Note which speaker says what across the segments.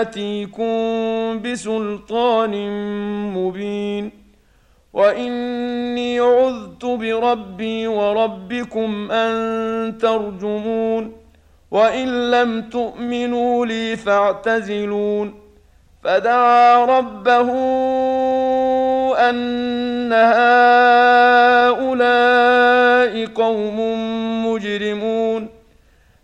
Speaker 1: آتيكم بسلطان مبين وإني عذت بربي وربكم أن ترجمون وإن لم تؤمنوا لي فاعتزلون فدعا ربه أن هؤلاء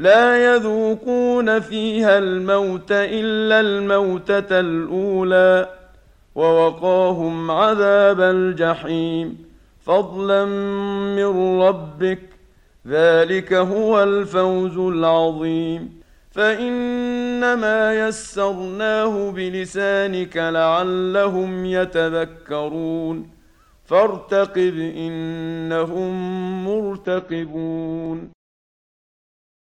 Speaker 1: لا يذوقون فيها الموت إلا الموتة الأولى ووقاهم عذاب الجحيم. فضلا من ربك ذلك هو الفوز العظيم. فإنما يسرناه بلسانك لعلهم يتذكرون. فارتقب إنهم مرتقبون.